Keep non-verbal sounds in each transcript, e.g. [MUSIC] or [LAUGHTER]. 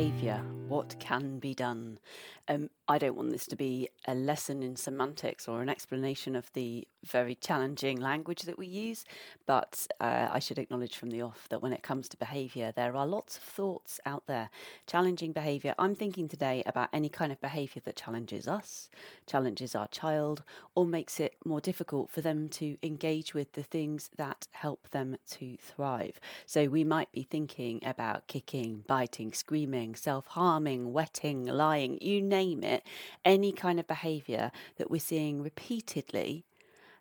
behaviour, what can be done? Um, I don't want this to be a lesson in semantics or an explanation of the very challenging language that we use, but uh, I should acknowledge from the off that when it comes to behaviour, there are lots of thoughts out there. Challenging behaviour. I'm thinking today about any kind of behaviour that challenges us, challenges our child, or makes it more difficult for them to engage with the things that help them to thrive. So we might be thinking about kicking, biting, screaming, self wetting, lying, you name it, any kind of behaviour that we're seeing repeatedly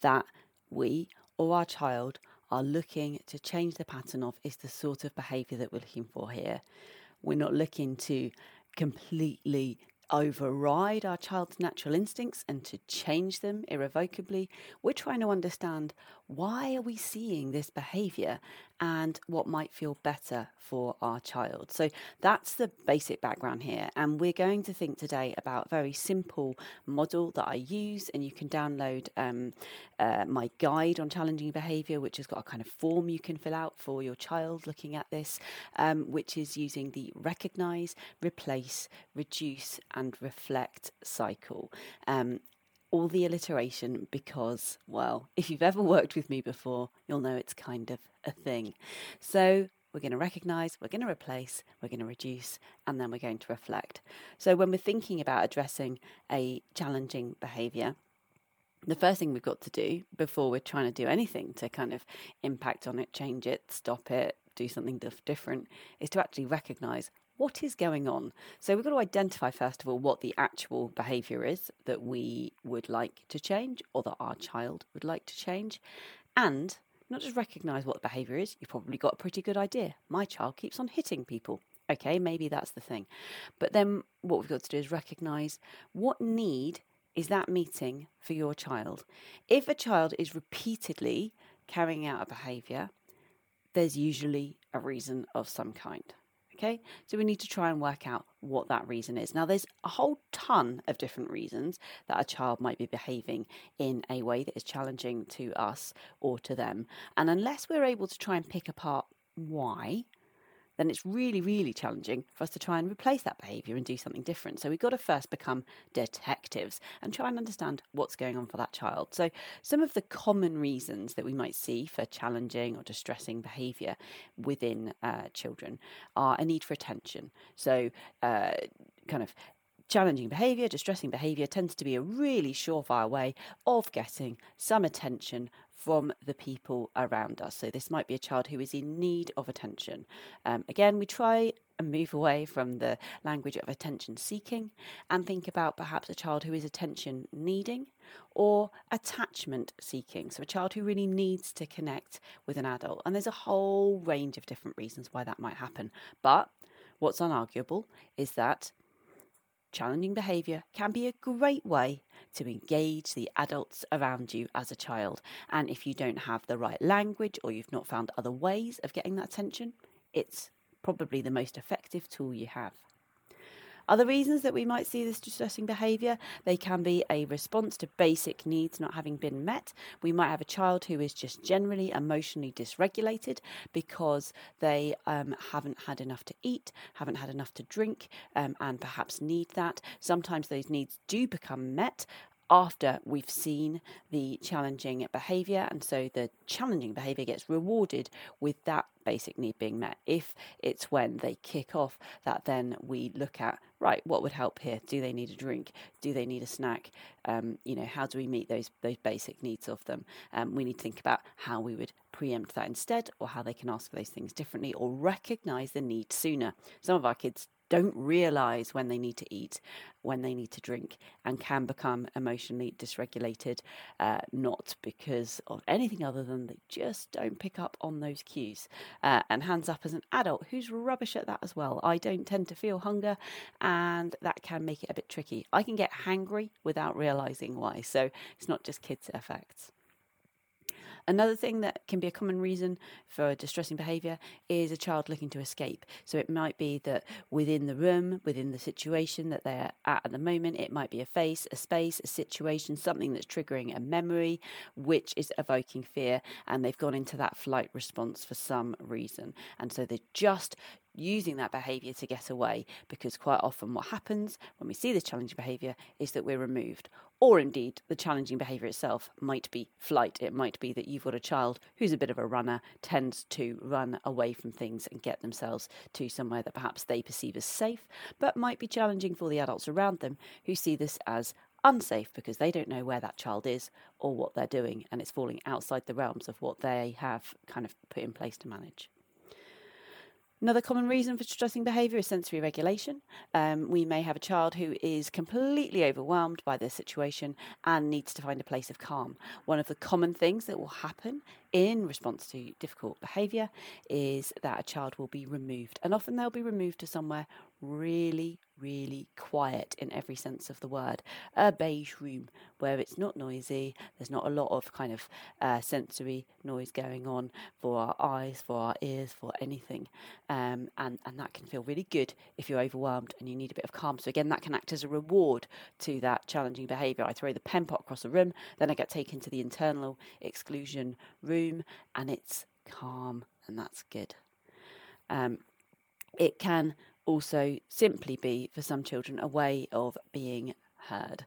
that we or our child are looking to change the pattern of is the sort of behaviour that we're looking for here. We're not looking to completely override our child's natural instincts and to change them irrevocably. We're trying to understand why are we seeing this behavior and what might feel better for our child. So that's the basic background here. And we're going to think today about a very simple model that I use. And you can download um, uh, my guide on challenging behavior, which has got a kind of form you can fill out for your child looking at this, um, which is using the recognize, replace, reduce, and reflect cycle. Um, all the alliteration because, well, if you've ever worked with me before, you'll know it's kind of a thing. So we're going to recognize, we're going to replace, we're going to reduce, and then we're going to reflect. So when we're thinking about addressing a challenging behavior, the first thing we've got to do before we're trying to do anything to kind of impact on it, change it, stop it, do something different, is to actually recognize what is going on? So we've got to identify, first of all, what the actual behaviour is that we would like to change or that our child would like to change. And not just recognise what the behaviour is, you've probably got a pretty good idea. My child keeps on hitting people. Okay, maybe that's the thing. But then what we've got to do is recognise what need is that meeting for your child. If a child is repeatedly carrying out a behaviour, there's usually a reason of some kind. Okay, so we need to try and work out what that reason is. Now, there's a whole ton of different reasons that a child might be behaving in a way that is challenging to us or to them. And unless we're able to try and pick apart why, then it's really, really challenging for us to try and replace that behaviour and do something different. So we've got to first become detectives and try and understand what's going on for that child. So, some of the common reasons that we might see for challenging or distressing behaviour within uh, children are a need for attention. So, uh, kind of Challenging behaviour, distressing behaviour tends to be a really surefire way of getting some attention from the people around us. So, this might be a child who is in need of attention. Um, again, we try and move away from the language of attention seeking and think about perhaps a child who is attention needing or attachment seeking. So, a child who really needs to connect with an adult. And there's a whole range of different reasons why that might happen. But what's unarguable is that challenging behaviour can be a great way to engage the adults around you as a child. And if you don't have the right language or you've not found other ways of getting that attention, it's probably the most effective tool you have. Other reasons that we might see this distressing behaviour, they can be a response to basic needs not having been met. We might have a child who is just generally emotionally dysregulated because they um, haven't had enough to eat, haven't had enough to drink, um, and perhaps need that. Sometimes those needs do become met after we've seen the challenging behavior and so the challenging behavior gets rewarded with that basic need being met. If it's when they kick off that then we look at right what would help here? Do they need a drink? Do they need a snack? Um, you know how do we meet those those basic needs of them? Um, we need to think about how we would preempt that instead or how they can ask for those things differently or recognize the need sooner. Some of our kids don't realize when they need to eat, when they need to drink, and can become emotionally dysregulated, uh, not because of anything other than they just don't pick up on those cues. Uh, and hands up as an adult who's rubbish at that as well. I don't tend to feel hunger, and that can make it a bit tricky. I can get hangry without realizing why. So it's not just kids it affects. Another thing that can be a common reason for distressing behaviour is a child looking to escape. So it might be that within the room, within the situation that they're at at the moment, it might be a face, a space, a situation, something that's triggering a memory, which is evoking fear, and they've gone into that flight response for some reason. And so they're just using that behaviour to get away because quite often what happens when we see this challenging behaviour is that we're removed. Or indeed, the challenging behaviour itself might be flight. It might be that you've got a child who's a bit of a runner, tends to run away from things and get themselves to somewhere that perhaps they perceive as safe, but might be challenging for the adults around them who see this as unsafe because they don't know where that child is or what they're doing, and it's falling outside the realms of what they have kind of put in place to manage. Another common reason for distressing behaviour is sensory regulation. Um, we may have a child who is completely overwhelmed by their situation and needs to find a place of calm. One of the common things that will happen in response to difficult behaviour is that a child will be removed, and often they'll be removed to somewhere really, really quiet in every sense of the word. A beige room where it's not noisy, there's not a lot of kind of uh, sensory noise going on for our eyes, for our ears, for anything. Um, and, and that can feel really good if you're overwhelmed and you need a bit of calm. So, again, that can act as a reward to that challenging behaviour. I throw the pen pot across the room, then I get taken to the internal exclusion room, and it's calm, and that's good. Um, it can also simply be, for some children, a way of being heard.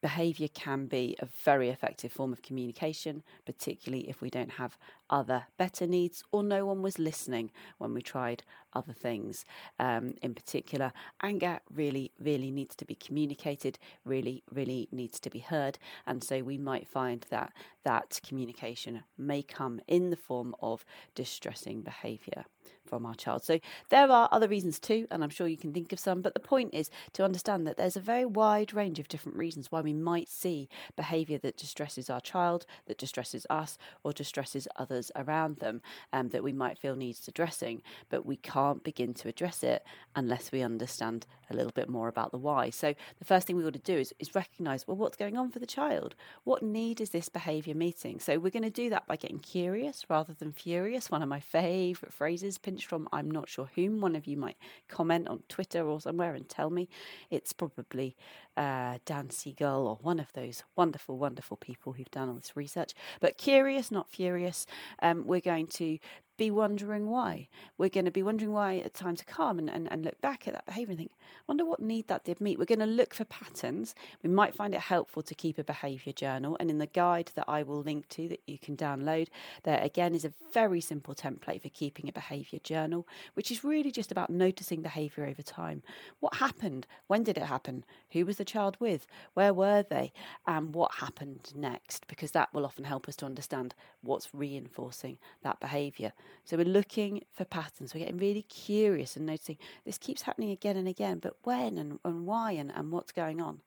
Behaviour can be a very effective form of communication, particularly if we don't have other better needs or no one was listening when we tried other things. Um, in particular, anger really, really needs to be communicated, really, really needs to be heard. And so we might find that that communication may come in the form of distressing behaviour from our child. So there are other reasons too, and I'm sure you can think of some, but the point is to understand that there's a very wide range of different reasons why we might see behaviour that distresses our child, that distresses us, or distresses others around them, um, that we might feel needs addressing, but we can't begin to address it unless we understand a little bit more about the why. So the first thing we want to do is, is recognise, well, what's going on for the child? What need is this behaviour meeting? So we're going to do that by getting curious rather than furious, one of my favourite phrases, pinched from I'm not sure whom. One of you might comment on Twitter or somewhere and tell me. It's probably uh, Dan Siegel or one of those wonderful, wonderful people who've done all this research. But curious, not furious. Um, we're going to be wondering why. We're going to be wondering why it's time to come and, and, and look back at that behaviour and think, wonder what need that did meet. We're going to look for patterns. We might find it helpful to keep a behaviour journal. And in the guide that I will link to that you can download, there again is a very simple template for keeping a behaviour journal, which is really just about noticing behaviour over time. What happened? When did it happen? Who was the child with? Where were they? And what happened next? Because that will often help us to understand what's reinforcing that behaviour. So we're looking for patterns. We're getting really curious and noticing this keeps happening again and again, but when and, and why and, and what's going on.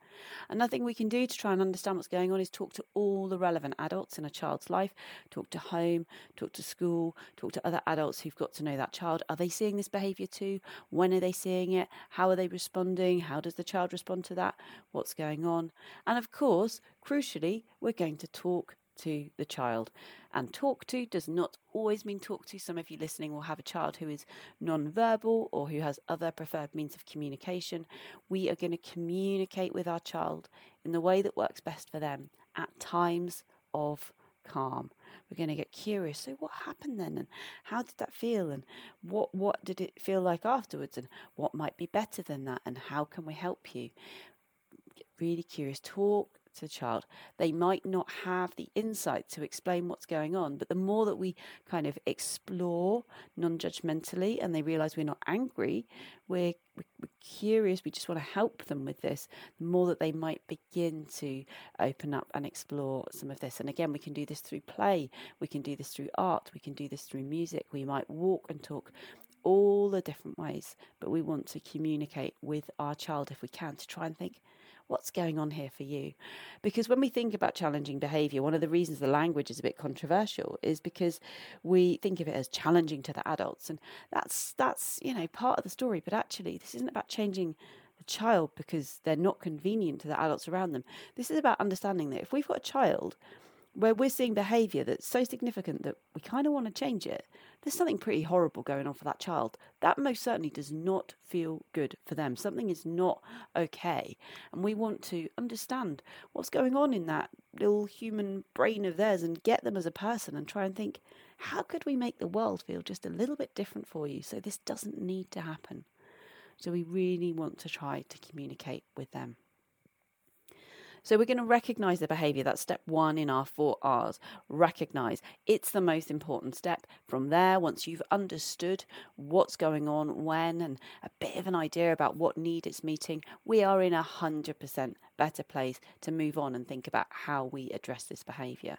Another thing we can do to try and understand what's going on is talk to all the relevant adults in a child's life, talk to home, talk to school, talk to other adults who've got to know that child. Are they seeing this behaviour too? When are they seeing it? How are they responding? How does the child respond to that? What's going on? And of course, crucially, we're going to talk to the child. And talk to does not always mean talk to. Some of you listening will have a child who is non-verbal or who has other preferred means of communication. We are going to communicate with our child in the way that works best for them at times of calm. We're going to get curious. So what happened then and how did that feel and what what did it feel like afterwards and what might be better than that and how can we help you? Get really curious. Talk to the child. They might not have the insight to explain what's going on, but the more that we kind of explore non judgmentally and they realize we're not angry, we're, we're curious, we just want to help them with this, the more that they might begin to open up and explore some of this. And again, we can do this through play, we can do this through art, we can do this through music, we might walk and talk all the different ways, but we want to communicate with our child if we can to try and think what's going on here for you? Because when we think about challenging behavior, one of the reasons the language is a bit controversial is because we think of it as challenging to the adults. And that's, that's you know, part of the story. But actually, this isn't about changing the child because they're not convenient to the adults around them. This is about understanding that if we've got a child where we're seeing behavior that's so significant that we kind of want to change it, there's something pretty horrible going on for that child. That most certainly does not feel good for them. Something is not okay. And we want to understand what's going on in that little human brain of theirs and get them as a person and try and think, how could we make the world feel just a little bit different for you so this doesn't need to happen? So we really want to try to communicate with them. So we're going to recognize the behavior. That's step one in our four R's. Recognize. It's the most important step. From there, once you've understood what's going on, when, and a bit of an idea about what need it's meeting, we are in a 100% better place to move on and think about how we address this behavior.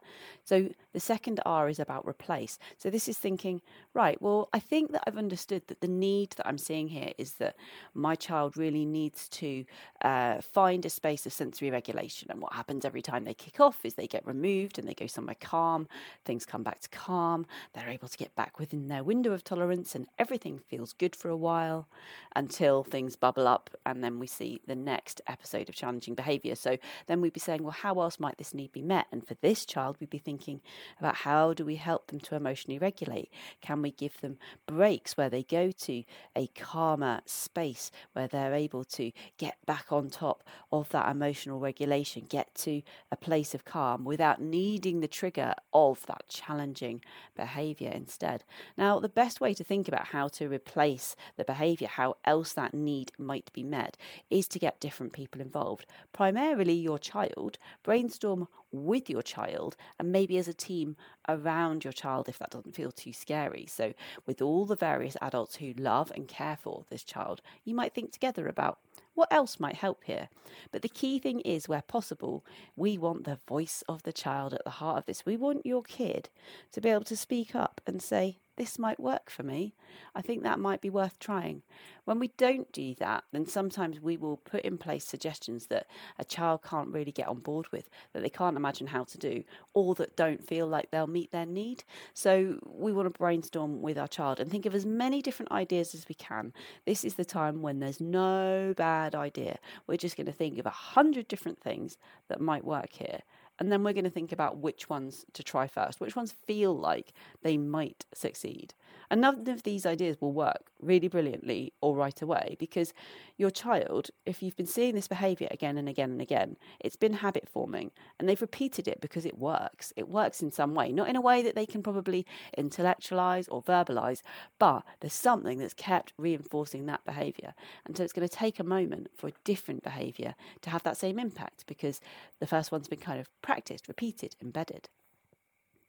So the second R is about replace. So this is thinking, right, well, I think that I've understood that the need that I'm seeing here is that my child really needs to uh, find a space of sensory regulation. And what happens every time they kick off is they get removed and they go somewhere calm, things come back to calm, they're able to get back within their window of tolerance, and everything feels good for a while until things bubble up, and then we see the next episode of challenging behavior behaviour. So then we'd be saying, well, how else might this need be met? And for this child, we'd be thinking about how do we help them to emotionally regulate? Can we give them breaks where they go to a calmer space where they're able to get back on top of that emotional regulation, get to a place of calm without needing the trigger of that challenging behaviour instead? Now, the best way to think about how to replace the behaviour, how else that need might be met, is to get different people involved primarily your child, brainstorm with your child and maybe as a team around your child if that doesn't feel too scary. So, with all the various adults who love and care for this child, you might think together about what else might help here? But the key thing is, where possible, we want the voice of the child at the heart of this. We want your kid to be able to speak up and say, this might work for me. I think that might be worth trying. When we don't do that, then sometimes we will put in place suggestions that a child can't really get on board with, that they can't imagine how to do, or that don't feel like they'll meet their need. So we want to brainstorm with our child and think of as many different ideas as we can. This is the time when there's no bad idea. We're just going to think of a hundred different things that might work here and then we're going to think about which ones to try first, which ones feel like they might succeed. And none of these ideas will work really brilliantly or right away because your child, if you've been seeing this behavior again and again and again, it's been habit forming and they've repeated it because it works. It works in some way, not in a way that they can probably intellectualize or verbalize, but there's something that's kept reinforcing that behavior. And so it's going to take a moment for a different behavior to have that same impact because the first one's been kind of practiced, repeated, embedded.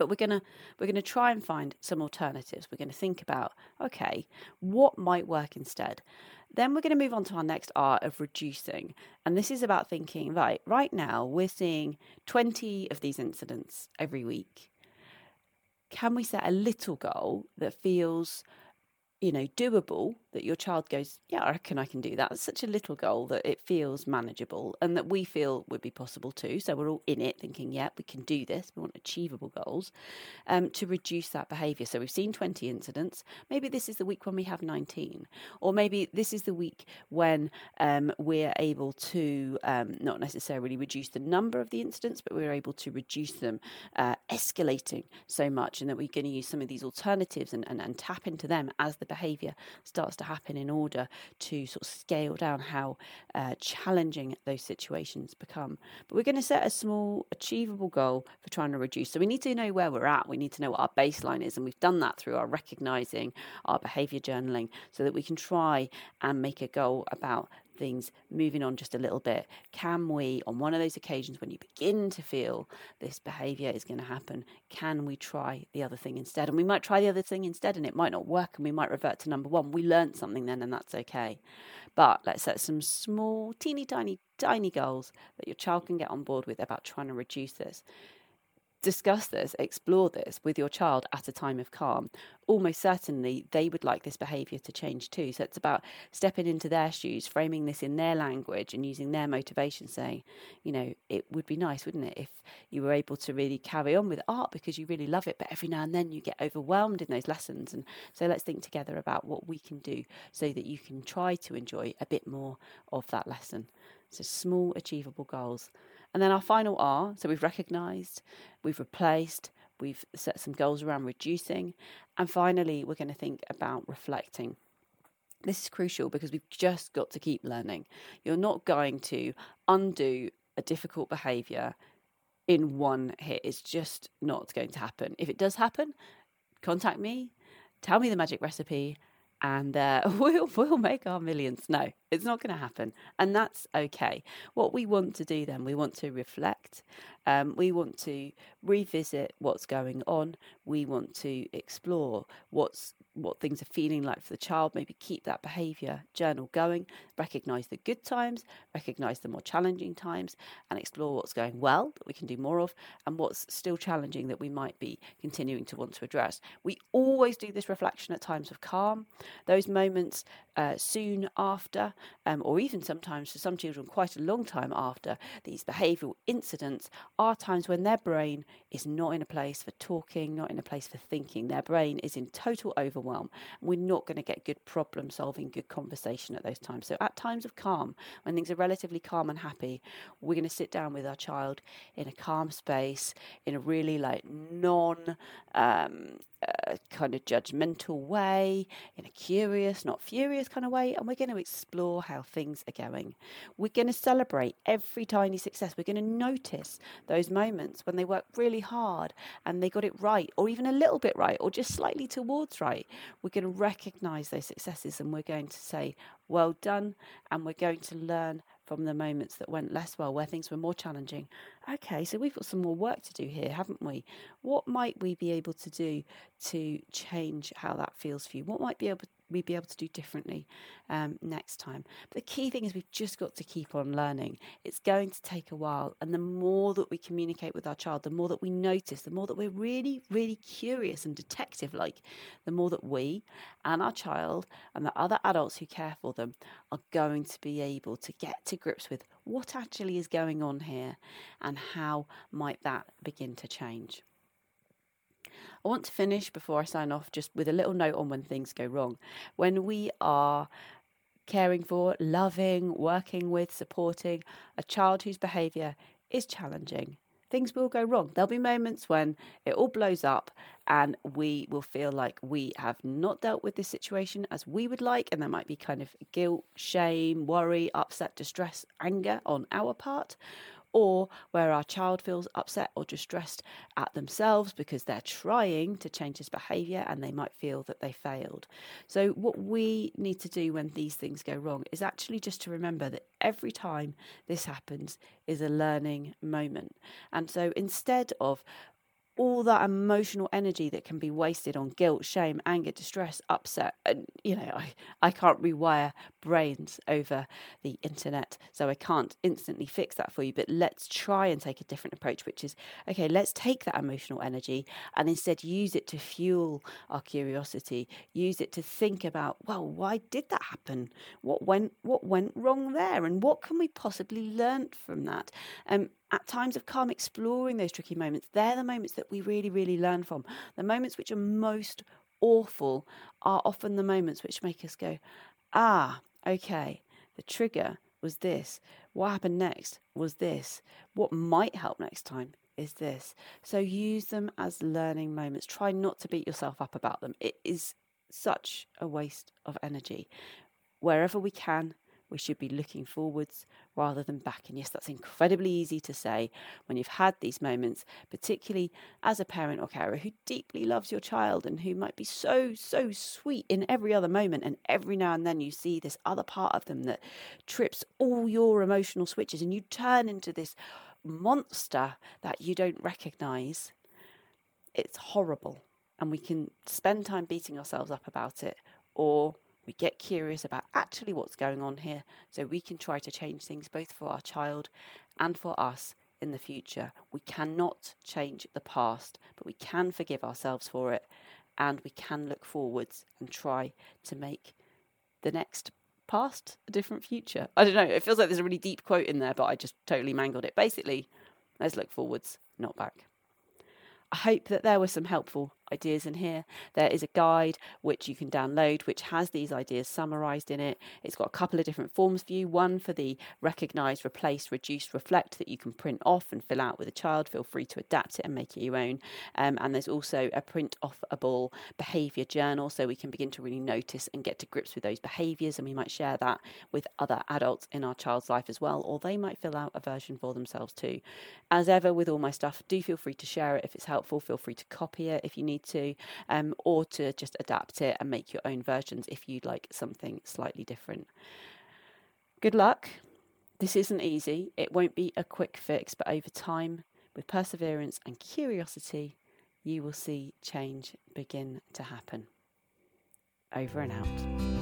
But we're gonna we're gonna try and find some alternatives. We're gonna think about okay, what might work instead. Then we're going to move on to our next art of reducing. And this is about thinking, right, right now we're seeing 20 of these incidents every week. Can we set a little goal that feels you know, doable that your child goes, yeah, I reckon I can do that. It's such a little goal that it feels manageable and that we feel would be possible too. So we're all in it thinking, yeah, we can do this. We want achievable goals um, to reduce that behaviour. So we've seen 20 incidents. Maybe this is the week when we have 19. Or maybe this is the week when um, we're able to um, not necessarily reduce the number of the incidents, but we're able to reduce them uh, escalating so much and that we're going to use some of these alternatives and, and, and tap into them as the behaviour starts to happen in order to sort of scale down how uh, challenging those situations become. But we're going to set a small, achievable goal for trying to reduce. So we need to know where we're at. We need to know what our baseline is. And we've done that through our recognizing our behaviour journaling so that we can try and make a goal about things moving on just a little bit, can we, on one of those occasions when you begin to feel this behavior is going to happen, can we try the other thing instead? And we might try the other thing instead and it might not work and we might revert to number one. We learned something then and that's okay. But let's set some small, teeny tiny, tiny goals that your child can get on board with about trying to reduce this discuss this, explore this with your child at a time of calm, almost certainly they would like this behaviour to change too. So it's about stepping into their shoes, framing this in their language, and using their motivation, saying, you know, it would be nice, wouldn't it, if you were able to really carry on with art because you really love it, but every now and then you get overwhelmed in those lessons. And so let's think together about what we can do so that you can try to enjoy a bit more of that lesson. So small, achievable goals. And then our final R, so we've recognized, we've replaced, we've set some goals around reducing, and finally, we're going to think about reflecting. This is crucial because we've just got to keep learning. You're not going to undo a difficult behavior in one hit. It's just not going to happen. If it does happen, contact me, tell me the magic recipe, and uh, [LAUGHS] we'll, we'll make our millions. No, it's not going to happen. And that's okay. What we want to do then, we want to reflect. Um, we want to revisit what's going on. We want to explore what's what things are feeling like for the child, maybe keep that behaviour journal going, recognise the good times, recognise the more challenging times, and explore what's going well that we can do more of, and what's still challenging that we might be continuing to want to address. We always do this reflection at times of calm, those moments uh, soon after, um, or even sometimes for some children, quite a long time after these behavioural incidents, are times when their brain is not in a place for talking, not in a place for thinking. Their brain is in total overwhelm. We're not going to get good problem solving, good conversation at those times. So, at times of calm, when things are relatively calm and happy, we're going to sit down with our child in a calm space, in a really like non um, uh, kind of judgmental way, in a curious, not furious kind of way, and we're going to explore how things are going. We're going to celebrate every tiny success. We're going to notice those moments when they work really hard and they got it right, or even a little bit right, or just slightly towards right. We're going to recognize those successes and we're going to say, well done, and we're going to learn from the moments that went less well, where things were more challenging. Okay, so we've got some more work to do here, haven't we? What might we be able to do to change how that feels for you? What might be able we be able to do differently um, next time. But the key thing is we've just got to keep on learning. It's going to take a while. And the more that we communicate with our child, the more that we notice, the more that we're really, really curious and detective like, the more that we and our child and the other adults who care for them are going to be able to get to grips with what actually is going on here and how might that begin to change. I want to finish before I sign off just with a little note on when things go wrong. When we are caring for, loving, working with, supporting a child whose behaviour is challenging, things will go wrong. There'll be moments when it all blows up and we will feel like we have not dealt with this situation as we would like. And there might be kind of guilt, shame, worry, upset, distress, anger on our part or where our child feels upset or distressed at themselves because they're trying to change his behavior and they might feel that they failed. So, what we need to do when these things go wrong is actually just to remember that every time this happens is a learning moment. And so, instead of all that emotional energy that can be wasted on guilt, shame, anger, distress, upset. And, you know, I, I can't rewire brains over the internet, so I can't instantly fix that for you. But let's try and take a different approach, which is okay, let's take that emotional energy and instead use it to fuel our curiosity, use it to think about, well, why did that happen? What went what went wrong there? And what can we possibly learn from that? Um, at times of calm, exploring those tricky moments, they're the moments that we really, really learn from. The moments which are most awful are often the moments which make us go, ah, okay, the trigger was this. What happened next was this. What might help next time is this. So use them as learning moments. Try not to beat yourself up about them. It is such a waste of energy. Wherever we can, we should be looking forwards rather than back. And yes, that's incredibly easy to say when you've had these moments, particularly as a parent or carer who deeply loves your child and who might be so, so sweet in every other moment. And every now and then you see this other part of them that trips all your emotional switches and you turn into this monster that you don't recognize. It's horrible. And we can spend time beating ourselves up about it or we get curious about actually what's going on here so we can try to change things both for our child and for us in the future. We cannot change the past, but we can forgive ourselves for it and we can look forwards and try to make the next past a different future. I don't know, it feels like there's a really deep quote in there, but I just totally mangled it. Basically, let's look forwards, not back. I hope that there were some helpful ideas in here. There is a guide which you can download, which has these ideas summarized in it. It's got a couple of different forms for you one for the recognize, replace, reduce, reflect that you can print off and fill out with a child. Feel free to adapt it and make it your own. Um, and there's also a print offable behavior journal so we can begin to really notice and get to grips with those behaviors. And we might share that with other adults in our child's life as well, or they might fill out a version for themselves too. As ever, with all my stuff, do feel free to share it if it's helpful. Feel free to copy it if you need to, um, or to just adapt it and make your own versions if you'd like something slightly different. Good luck. This isn't easy. It won't be a quick fix, but over time, with perseverance and curiosity, you will see change begin to happen. Over and out.